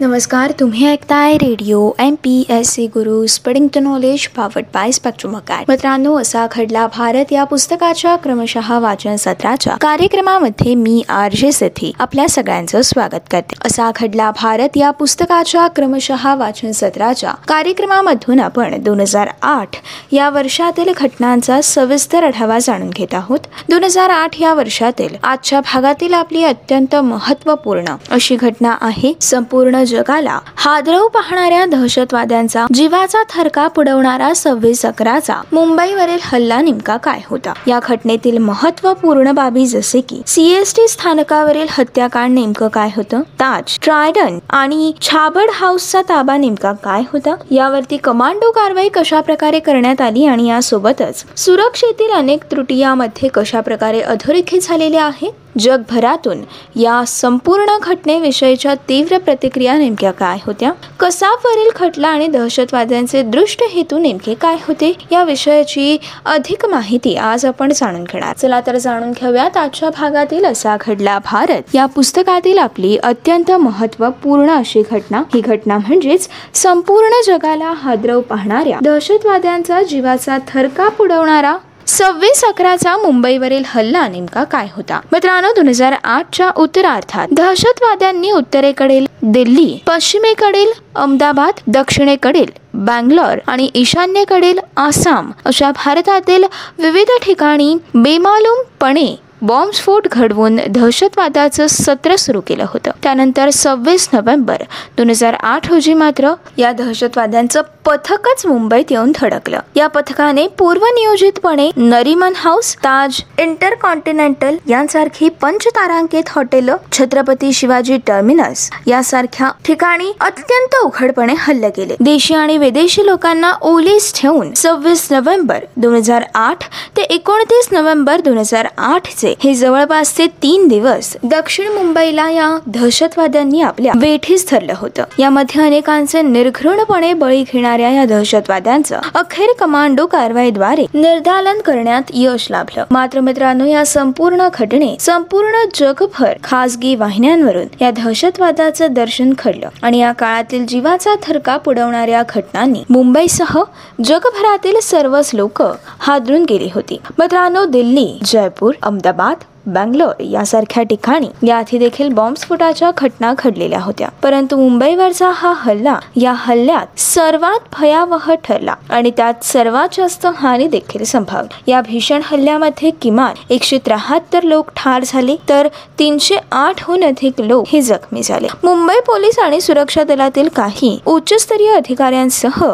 नमस्कार तुम्ही ऐकताय radio M P S C Guru spreading to knowledge powered by Spectrum Academy मित्रांनो असा घडला भारत या पुस्तकाच्या क्रमशः वाचन सत्राच्या कार्यक्रमामध्ये मी आर जे सेथी आपल्या सगळ्यांचं स्वागत करते. असा घडला भारत या पुस्तकाच्या क्रमशः वाचन सत्राच्या कार्यक्रमामधून आपण दोन हजार आठ या वर्षातील घटनांचा सविस्तर आढावा जाणून घेत आहोत. दोन हजार आठ या वर्षातील आजच्या भागातील आपली अत्यंत महत्त्वपूर्ण अशी घटना आहे. संपूर्ण जगाला हादरवू पाहणाऱ्या दहशतवाद्यांचा जीवाचा थरका पुडवणारा सव्वीस अकराचा मुंबईवरील हल्ला नेमका काय होता? या घटनेतील महत्त्वपूर्ण बाबी जसे की सीएसटी स्थानकावरील हत्याकांड नेमकं काय होतं? ताज ट्रायडन आणि छाबड हाऊसचा ताबा नेमका काय होता? यावरती कमांडो कारवाई कशा प्रकारे करण्यात आली आणि यासोबतच सुरक्षेतील अनेक त्रुटी यामध्ये कशा प्रकारे अधोरेखित झालेल्या आहेत? जगभरातून या संपूर्ण घटनेविषयीच्या तीव्र प्रतिक्रिया नेमक्या काय होत्या? कसाबवरील खटला आणि दहशतवाद्यांचे दृष्ट हेतू नेमके काय होते? या विषयाची अधिक माहिती आज आपण जाणून घेणार. चला तर जाणून घेऊयात आजच्या भागातील असा घडला भारत. या पुस्तकातील आपली अत्यंत महत्त्वपूर्ण अशी घटना. ही घटना म्हणजेच संपूर्ण जगाला हादरव पाहणाऱ्या दहशतवाद्यांचा जीवाचा थरकाप उडवणारा सव्वीस अकराचा मुंबईवरील हल्ला नेमका काय होता? मित्रांनो दोन हजार आठच्या उत्तरार्थात दहशतवाद्यांनी उत्तरेकडील दिल्ली पश्चिमेकडील अहमदाबाद दक्षिणेकडील बँगलोर आणि ईशान्येकडील आसाम अशा भारतातील विविध ठिकाणी बेमालूमपणे बॉम्बस्फोट घडवून दहशतवादाचं सत्र सुरू केलं होतं. त्यानंतर सव्वीस नोव्हेंबर दोन हजार आठ रोजी मात्र या दहशतवाद्यांचं पथकच मुंबईत येऊन धडकलं. या पथकाने पूर्वनियोजितपणे नरीमन हाऊस ताज इंटरकॉन्टिनेंटल यांसारखी पंचतारांकित हॉटेल छत्रपती शिवाजी टर्मिनस यासारख्या ठिकाणी अत्यंत उघडपणे हल्ले केले. देशी आणि विदेशी लोकांना ओलीस ठेवून सव्वीस नोव्हेंबर दोन हजार आठ ते एकोणतीस नोव्हेंबर दोन हजार आठ चे हे जवळपासचे तीन दिवस दक्षिण मुंबईला या दहशतवाद्यांनी आपल्या वेठीस धरलं होतं. यामध्ये अनेकांचे निर्घृणपणे बळी घेणाऱ्या या दहशतवाद्यांचं अखेर कमांडो कारवाईद्वारे निर्धालन करण्यात यश लाभलं. मात्र मित्रांनो या संपूर्ण घटने संपूर्ण जगभर खासगी वाहिन्यांवरून या दहशतवादाचं दर्शन घडलं आणि या काळातील जीवाचा थरका पुडवणाऱ्या घटनांनी मुंबईसह जगभरातील सर्वच लोक हादरून गेली होती. मित्रांनो दिल्ली जयपूर अहमदाबाद बाद बँगलोर यासारख्या ठिकाणी याआधी देखील बॉम्बस्फोटाच्या घटना घडलेल्या होत्या. परंतु मुंबईवरचा हा हल्ला या हल्ल्यात सर्वात भयावह ठरला आणि त्यात सर्वात जास्त हानी देखील संभावली. या भीषण हल्ल्यामध्ये किमान एकशे त्र्याहत्तर लोक ठार झाले तर तीनशे आठहून अधिक लोक हे जखमी झाले. मुंबई पोलीस आणि सुरक्षा दलातील काही उच्चस्तरीय अधिकाऱ्यांसह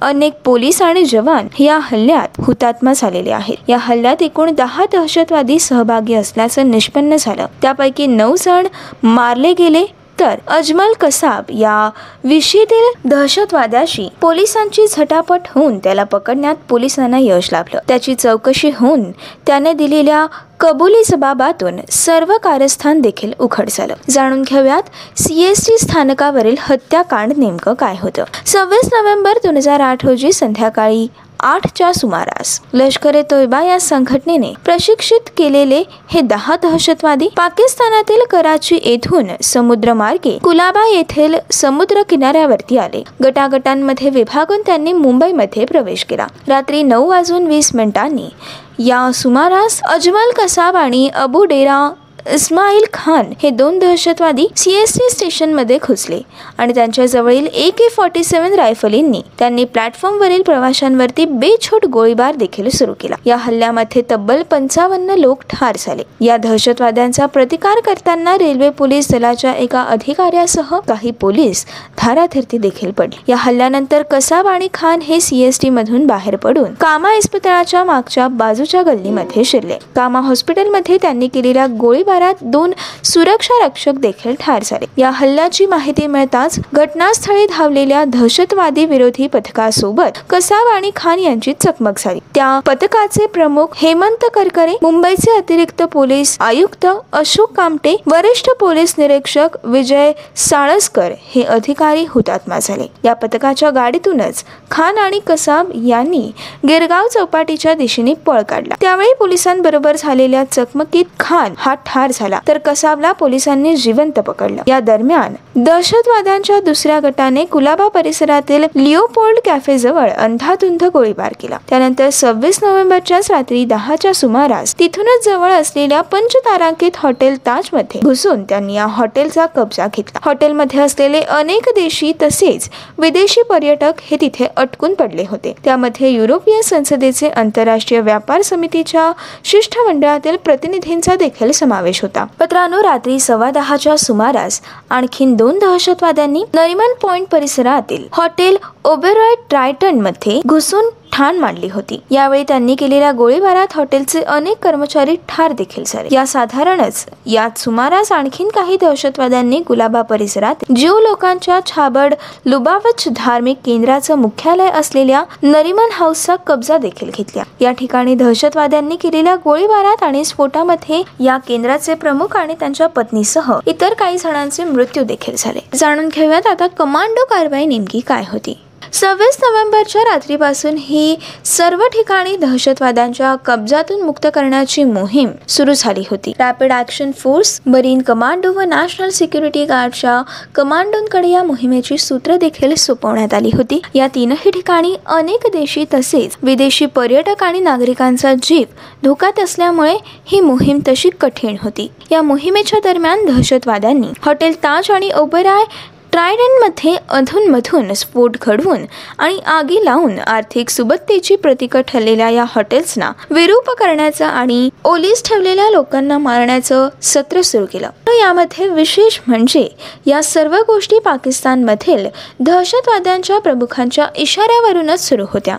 अनेक पोलीस आणि जवान या हल्ल्यात हुतात्मा झालेले आहेत. या हल्ल्यात एकूण दहा दहशतवादी सहभागी असले असल्याचं निष्पन्न झालं. त्यापैकी नऊ जण मारले गेले तर अजमल कसाब या विषयीतील दहशतवाद्याशी पोलिसांची झटापट होऊन त्याला पकडण्यात पोलिसांना यश लाभलं. त्याची चौकशी होऊन त्याने दिलेल्या कबुली जबाबातून सर्व कारस्थान देखील उघड झालं जाणून घेऊयात सीएसटी स्थानकावरील हत्याकांड नेमकं काय होतं? सव्वीस नोव्हेंबर दोन हजार आठ रोजी संध्याकाळी आठच्या सुमारास लष्कर ए तोयबा या संघटनेने प्रशिक्षित केलेले हे दहा दहशतवादी पाकिस्तानातील कराची येथून समुद्रमार्गे कुलाबा येथील समुद्र किनाऱ्यावरती आले. गटागटांमध्ये विभागून त्यांनी मुंबईमध्ये प्रवेश केला. रात्री नऊ वाजून वीस मिनिटांनी या सुमारास अजमल कसाब आणि अबू डेरा इस्माईल खान हे दोन दहशतवादी सीएसटी स्टेशनमध्ये घुसले आणि त्यांच्या जवळील ए के फॉर्टी सेव्हन रायफलींनी त्यांनी प्लॅटफॉर्मवरील प्रवाशांवरती बेछूट गोळीबार देखील सुरू केला. या हल्ल्यामध्ये तब्बल पंचावन्न लोक ठार झाले. या दहशतवाद्यांचा प्रतिकार करताना रेल्वे पोलीस दलाच्या एका अधिकाऱ्यासह काही पोलीस धाराधरती देखील पडले. या हल्ल्यानंतर कसाब आणि खान हे सीएसटी मधून बाहेर पडून कामा इस्पितळाच्या मागच्या बाजूच्या गल्लीमध्ये शिरले. कामा हॉस्पिटलमध्ये त्यांनी केलेल्या गोळीबार दोन सुरक्षा रक्षक देखील ठार झाले. या हल्ल्याची माहिती मिळताच घटनास्थळी धावलेल्या दहशतवादी विरोधी पथकासोबत कसाब आणि खान यांची चकमक झाली. त्या पथकाचे प्रमुख हेमंत करकरे मुंबईचे अतिरिक्त पोलीस आयुक्त अशोक कामटे वरिष्ठ पोलीस निरीक्षक विजय साळसकर हे अधिकारी हुतात्मा झाले. या पथकाच्या गाडीतूनच खान आणि कसाब यांनी गिरगाव चौपाटीच्या दिशेने पळ काढला. त्यावेळी पोलिसांबरोबर झालेल्या चकमकीत खान हा ठार ठार झाला. तर कसाबला पोलिसांनी जिवंत पकडलं. या दरम्यान दहशतवाद्यांच्या दुसऱ्या गटाने कुलाबा परिसरातील लिओपोल्ड कॅफे जवळ अंधाधुंद गोळीबार केला. त्यानंतर सव्वीस नोव्हेंबरच्याच रात्री दहाच्या सुमारास तिथूनच जवळ असलेल्या पंचतारांकित हॉटेल ताजमध्ये घुसून त्यांनी या हॉटेलचा कब्जा घेतला. हॉटेलमध्ये असलेले अनेक देशी तसेच विदेशी पर्यटक हे तिथे अटकून पडले होते. त्यामध्ये युरोपियन संसदेचे आंतरराष्ट्रीय व्यापार समितीच्या शिष्टमंडळातील प्रतिनिधींचा देखील समावेश होता. पत्रानो रात्री सव्वा दहाच्या सुमारास आणखीन दोन दहशतवाद्यांनी नरिमन पॉइंट परिसरातील हॉटेल ओबेरॉय ट्रायटनमध्ये घुसून ठाण मांडली होती. यावेळी त्यांनी केलेल्या गोळीबारात हॉटेलचे अनेक कर्मचारी ठार देखील झाले. या साधारणच यात सुमारास आणखीन काही दहशतवाद्यांनी गुलाबा परिसरात जीव लोकांच्या छाबड लुबावच धार्मिक केंद्राचं मुख्यालय असलेल्या नरिमन हाऊसचा कब्जा देखील घेतला. या ठिकाणी दहशतवाद्यांनी केलेल्या गोळीबारात आणि स्फोटामध्ये या केंद्राचे प्रमुख आणि त्यांच्या पत्नीसह इतर काही जणांचे मृत्यू देखील झाले. जाणून घेऊयात आता कमांडो कारवाई नेमकी काय होती. सव्वीस नोव्हेंबरच्या रात्रीपासून ही सर्व ठिकाणी दहशतवाद्यांच्या कब्जातून मुक्त करण्याची मोहीम सुरू झाली होती. Rapid Action Force marine commando व नॅशनल सिक्युरिटी गार्डच्या कमांडोंकडे या मोहिमेची सूत्र देखील सोपवण्यात आली होती. या तीनही ठिकाणी अनेक देशी तसेच विदेशी पर्यटक आणि नागरिकांचा जीव धोक्यात असल्यामुळे ही मोहीम तशी कठीण होती. या मोहिमेच्या दरम्यान दहशतवाद्यांनी हॉटेल ताज आणि ओबेराय ट्रायडनमध्ये अधूनमधून स्फोट घडवून आणि आगी लावून आर्थिक सुबत्तेची प्रतीक ठरलेल्या या हॉटेल्सना विरूप करण्याचं आणि ओलीस ठेवलेल्या लोकांना मारण्याचं सत्र सुरू केलं. यामध्ये विशेष म्हणजे या सर्व गोष्टी पाकिस्तानमधील दहशतवाद्यांच्या प्रमुखांच्या इशाऱ्यावरूनच सुरू होत्या.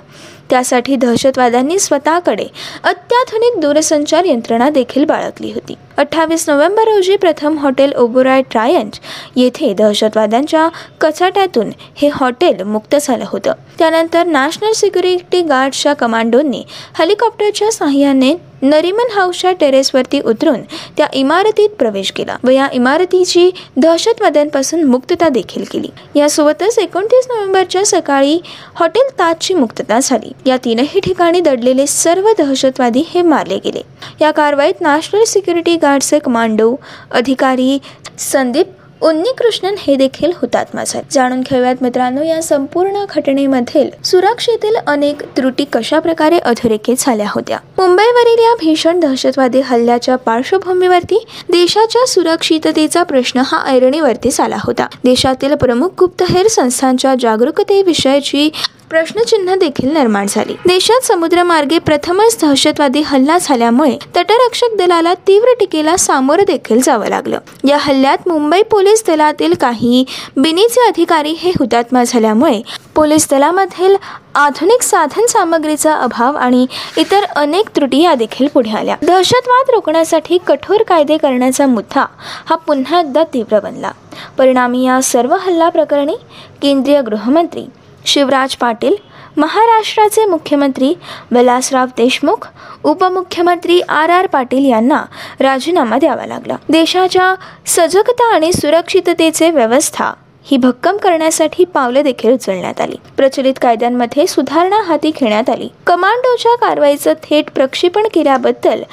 त्यासाठी दहशतवाद्यांनी स्वतःकडे अत्याधुनिक दूरसंचार यंत्रणा देखील बाळगली होती. अठ्ठावीस नोव्हेंबर रोजी प्रथम हॉटेल ओबोराय ट्रायंच येथे दहशतवाद्यांच्या कचाट्यातून हे हॉटेल मुक्त झालं होतं. त्यानंतर नॅशनल सिक्युरिटी गार्डच्या कमांडोंनी हेलिकॉप्टरच्या साह्याने नरिमन हाऊसच्या टेरेसवरती उतरून त्या इमारतीत प्रवेश केला व या इमारतीची दहशतवाद्यांपासून मुक्तता देखील केली. यासोबतच एकोणतीस नोव्हेंबरच्या सकाळी हॉटेल ताजची मुक्तता झाली. या तीनही ठिकाणी दडलेले सर्व दहशतवादी हे मारले गेले. या कारवाईत नॅशनल सिक्युरिटी गार्डचे कमांडो अधिकारी संदीप उन्नीकृष्णन हे देखील हुतात्मा झाले जाणून घेऊयात मित्रांनो या संपूर्ण घटनेमधील सुरक्षेतील अनेक त्रुटी कशा प्रकारे अधोरेखित झाल्या होत्या? मुंबईवरील या भीषण दहशतवादी हल्ल्याच्या पार्श्वभूमीवरती देशाच्या सुरक्षिततेचा प्रश्न हा ऐरणीवरतीच आला होता. देशातील प्रमुख गुप्तहेर संस्थांच्या जागरूकतेविषयीची प्रश्नचिन्ह देखील निर्माण झाली. देशात समुद्रमार्गे प्रथमच दहशतवादी हल्ला झाल्यामुळे तटरक्षक दलाला तीव्र टीकेला सामोरं देखील जावं लागलं. या हल्ल्यात मुंबई पोलीस दलातील काही बिनीचे अधिकारी हे हुतात्मा झाल्यामुळे पोलीस दलामधील आधुनिक साधन सामग्रीचा अभाव आणि इतर अनेक त्रुटी या देखील पुढे आल्या. दहशतवाद रोखण्यासाठी कठोर कायदे करण्याचा मुद्दा हा पुन्हा एकदा तीव्र बनला. परिणामी या सर्व हल्ला प्रकरणी केंद्रीय गृहमंत्री शिवराज पाटील महाराष्ट्राचे मुख्यमंत्री विलासराव देशमुख उपमुख्यमंत्री आर आर पाटील यांना राजीनामा द्यावा लागला. देशाच्या सजगता आणि सुरक्षिततेचे व्यवस्था ही भक्कम करण्यासाठी पावले देखील उचलण्यात आली. प्रचलित कायद्यांमध्ये सुधारणा हाती घेण्यात आली. कमांडोच्या कारवाईचं थेट प्रक्षेपण केल्याबद्दल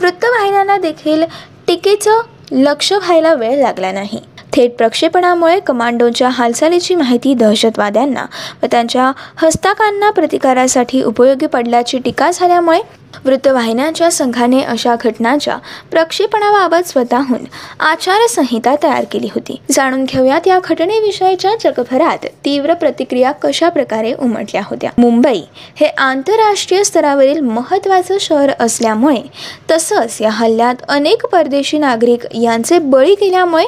वृत्तवाहिन्यांना देखील टीकेचं लक्ष व्हायला वेळ लागला नाही. थेट प्रक्षेपणामुळे कमांडोच्या हालचालीची माहिती दहशतवाद्यांना व त्यांच्या हस्ताकांना प्रतिकारासाठी उपयोगी पडल्याची टीका झाल्यामुळे वृत्तवाहिन्यांच्या संघाने अशा घटनांच्या प्रक्षेपणाबाबत स्वतःहून आचारसंहिता तयार केली होती. जाणून घेऊयात या घटनेविषयीच्या जगभरात तीव्र प्रतिक्रिया कशा प्रकारे उमटल्या होत्या. मुंबई हे आंतरराष्ट्रीय स्तरावरील महत्त्वाचं शहर असल्यामुळे तसंच या हल्ल्यात अनेक परदेशी नागरिक यांचे बळी गेल्यामुळे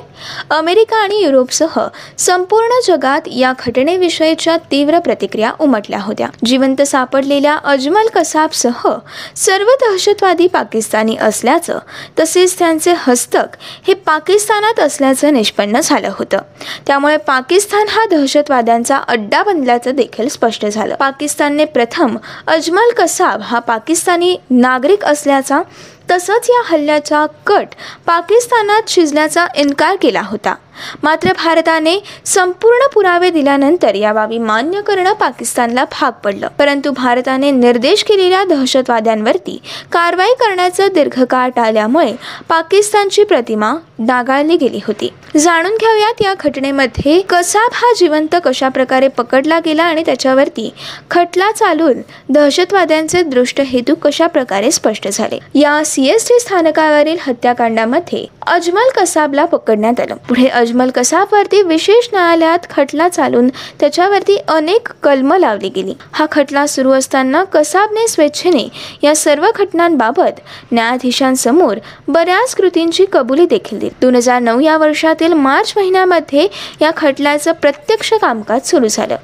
अमेरिका आणि युरोपसह संपूर्ण जगात या घटनेविषयीच्या तीव्र प्रतिक्रिया उमटल्या होत्या. जिवंत सापडलेल्या अजमल कसाबसह सर्व दहशतवादी पाकिस्तानी असल्याचं तसेच त्यांचे हस्तक हे पाकिस्तानात असल्याचं निष्पन्न झालं होतं. त्यामुळे पाकिस्तान हा दहशतवाद्यांचा अड्डा बनल्याचं देखील स्पष्ट झालं. पाकिस्तानने प्रथम अजमल कसाब हा पाकिस्तानी नागरिक असल्याचा तसंच या हल्ल्याचा कट पाकिस्तानात शिजल्याचा इन्कार केला होता. मात्र भारताने संपूर्ण पुरावे दिल्यानंतर या बाबी मान्य करणं पाकिस्तानला भाग पडलं. परंतु भारताने निर्देश केलेल्या दहशतवाद्यांवरती कारवाई करण्याचं दीर्घकाळ टाळल्यामुळे पाकिस्तानची प्रतिमा डागाळली गेली होती. जाणून घेऊयात या घटनेमध्ये कसाब हा जिवंत कशा प्रकारे पकडला गेला आणि त्याच्यावरती खटला चालून दहशतवाद्यांचे दृष्ट हेतू कशा प्रकारे स्पष्ट झाले? या सीएसटी स्थानकावरील हत्याकांडामध्ये अजमल कसाबला पकडण्यात आलं. पुढे अजमल कसाबवरती विशेष न्यायालयात खटला चालून त्याच्यावरती अनेक कलम लावली गेली. हा खटला सुरू असताना कसाबने स्वेच्छेने या सर्व घटनांबाबत न्यायाधीशांसमोर बऱ्याच कृतींची कबुली देखील दिली. दोन हजार नऊ या वर्षातील मार्च महिन्यामध्ये या खटल्याचं प्रत्यक्ष कामकाज सुरू झालं.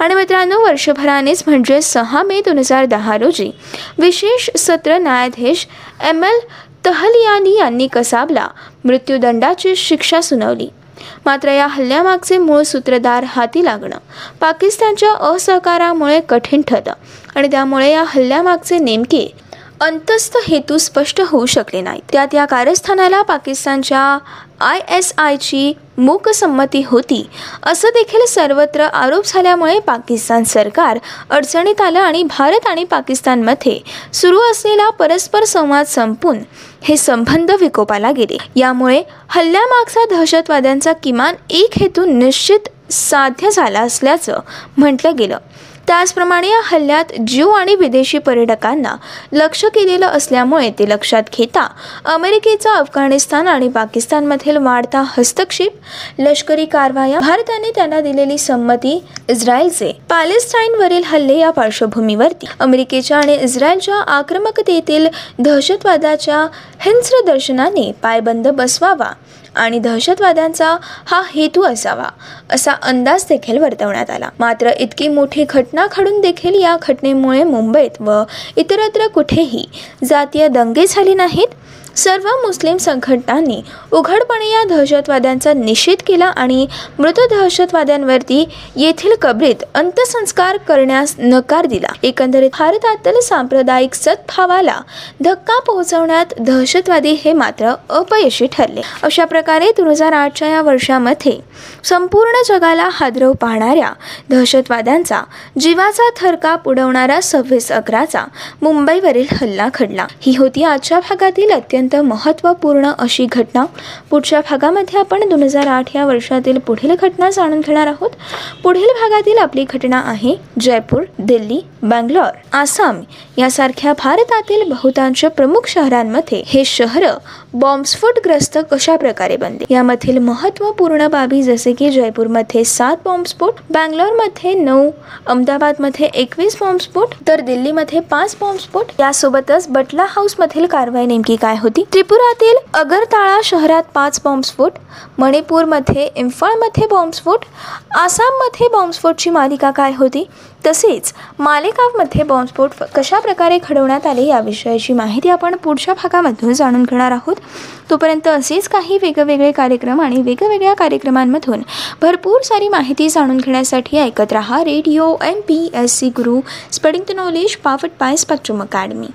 आणि मित्रांनो वर्षभरानेच म्हणजे सहा मे दोन हजार दहा रोजी विशेष सत्र न्यायाधीश एम एल तहलियानी यांनी कसाबला मृत्यूदंडाची शिक्षा सुनावली. मात्र या हल्ल्यामागचे मूळ सूत्रधार हाती लागणं पाकिस्तानच्या असहकारामुळे कठीण ठरलं आणि त्यामुळे या हल्ल्यामागचे नेमके अंतस्थ हेतू स्पष्ट होऊ शकले नाहीत. त्यात या कारस्थानाला पाकिस्तानच्या आय एस आयची मूकसंमती होती. असं देखील सर्वत्र आरोप झाल्यामुळे पाकिस्तान सरकार अडचणीत आलं आणि भारत आणि पाकिस्तानमध्ये सुरू असलेला परस्पर संवाद संपून हे संबंध विकोपाला गेले. यामुळे हल्ल्यामागचा दहशतवाद्यांचा किमान एक हेतू निश्चित साध्य झाला असल्याचं म्हटलं गेलं. त्याचप्रमाणे या हल्ल्यात ज्यू आणि विदेशी पर्यटकांना लक्ष केलेलं असल्यामुळे ते लक्षात घेता अमेरिकेचा अफगाणिस्तान आणि पाकिस्तानमधील वाढता हस्तक्षेप लष्करी कारवाया भारताने त्यांना दिलेली संमती इस्रायलचे. पॅलेस्टाईनवरील हल्ले या पार्श्वभूमीवरती. अमेरिकेच्या आणि इस्रायलच्या आक्रमकतेतील दहशतवादाच्या हिंस्र दर्शनाने पायबंद बसवावा आणि दहशतवाद्यांचा हा हेतू असावा असा अंदाज देखील वर्तवण्यात आला. मात्र इतकी मोठी घटना घडून देखील या घटनेमुळे मुंबईत व इतरत्र कुठेही जातीय दंगे झाले नाहीत. सर्व मुस्लिम संघटनांनी उघडपणे या दहशतवाद्यांचा निषेध केला आणि मृत दहशतवाद्यांवरती येथील कबरीत अंत्यसंस्कार करण्यास नकार दिला. एकंदरीत भारतातील सांप्रदायिक सद्भावाला धक्का पोहोचवण्यात दहशतवादी हे मात्र अपयशी ठरले. अशा प्रकारे दोन हजार आठच्या या वर्षामध्ये संपूर्ण जगाला हादरव पाहणाऱ्या दहशतवाद्यांचा जीवाचा थरकाप उडवणारा सव्वीस अकराचा मुंबईवरील हल्ला घडला. ही होती आजच्या भागातील अत्यंत अत्यंत महत्त्वपूर्ण अशी घटना. पुढच्या भागामध्ये आपण दोन हजार आठ या वर्षातील पुढील घटना जाणून घेणार आहोत. पुढील भागातील आपली घटना आहे जयपूर दिल्ली बँगलोर. आसाम यासारख्या भारतातील बहुतांश प्रमुख शहरांमध्ये हे शहर बॉम्बस्फोटग्रस्त कशा प्रकारे बनले? यामधील महत्त्वपूर्ण बाबी जसे की जयपूरमध्ये सात बॉम्बस्फोट बँगलोरमध्ये नऊ अहमदाबादमध्ये एकवीस बॉम्बस्फोट तर दिल्लीमध्ये पाच बॉम्बस्फोट. यासोबतच बटला हाऊसमधील कारवाई नेमकी काय होती? त्रिपुरातील अगरताळा शहरात पाच बॉम्बस्फोट मणिपूरमध्ये इम्फाळमध्ये बॉम्बस्फोट आसाममध्ये बॉम्बस्फोटची मालिका काय होती? तसेच मालेगावमध्ये बॉम्बस्फोट कशाप्रकारे घडवण्यात आले याविषयीची माहिती आपण पुढच्या भागामधून जाणून घेणार आहोत. तोपर्यंत असेच काही वेगवेगळे कार्यक्रम आणि वेगवेगळ्या कार्यक्रमांमधून भरपूर सारी माहिती जाणून घेण्यासाठी ऐकत रहा radio M P S C Guru spreading the knowledge powered by Spectrum Academy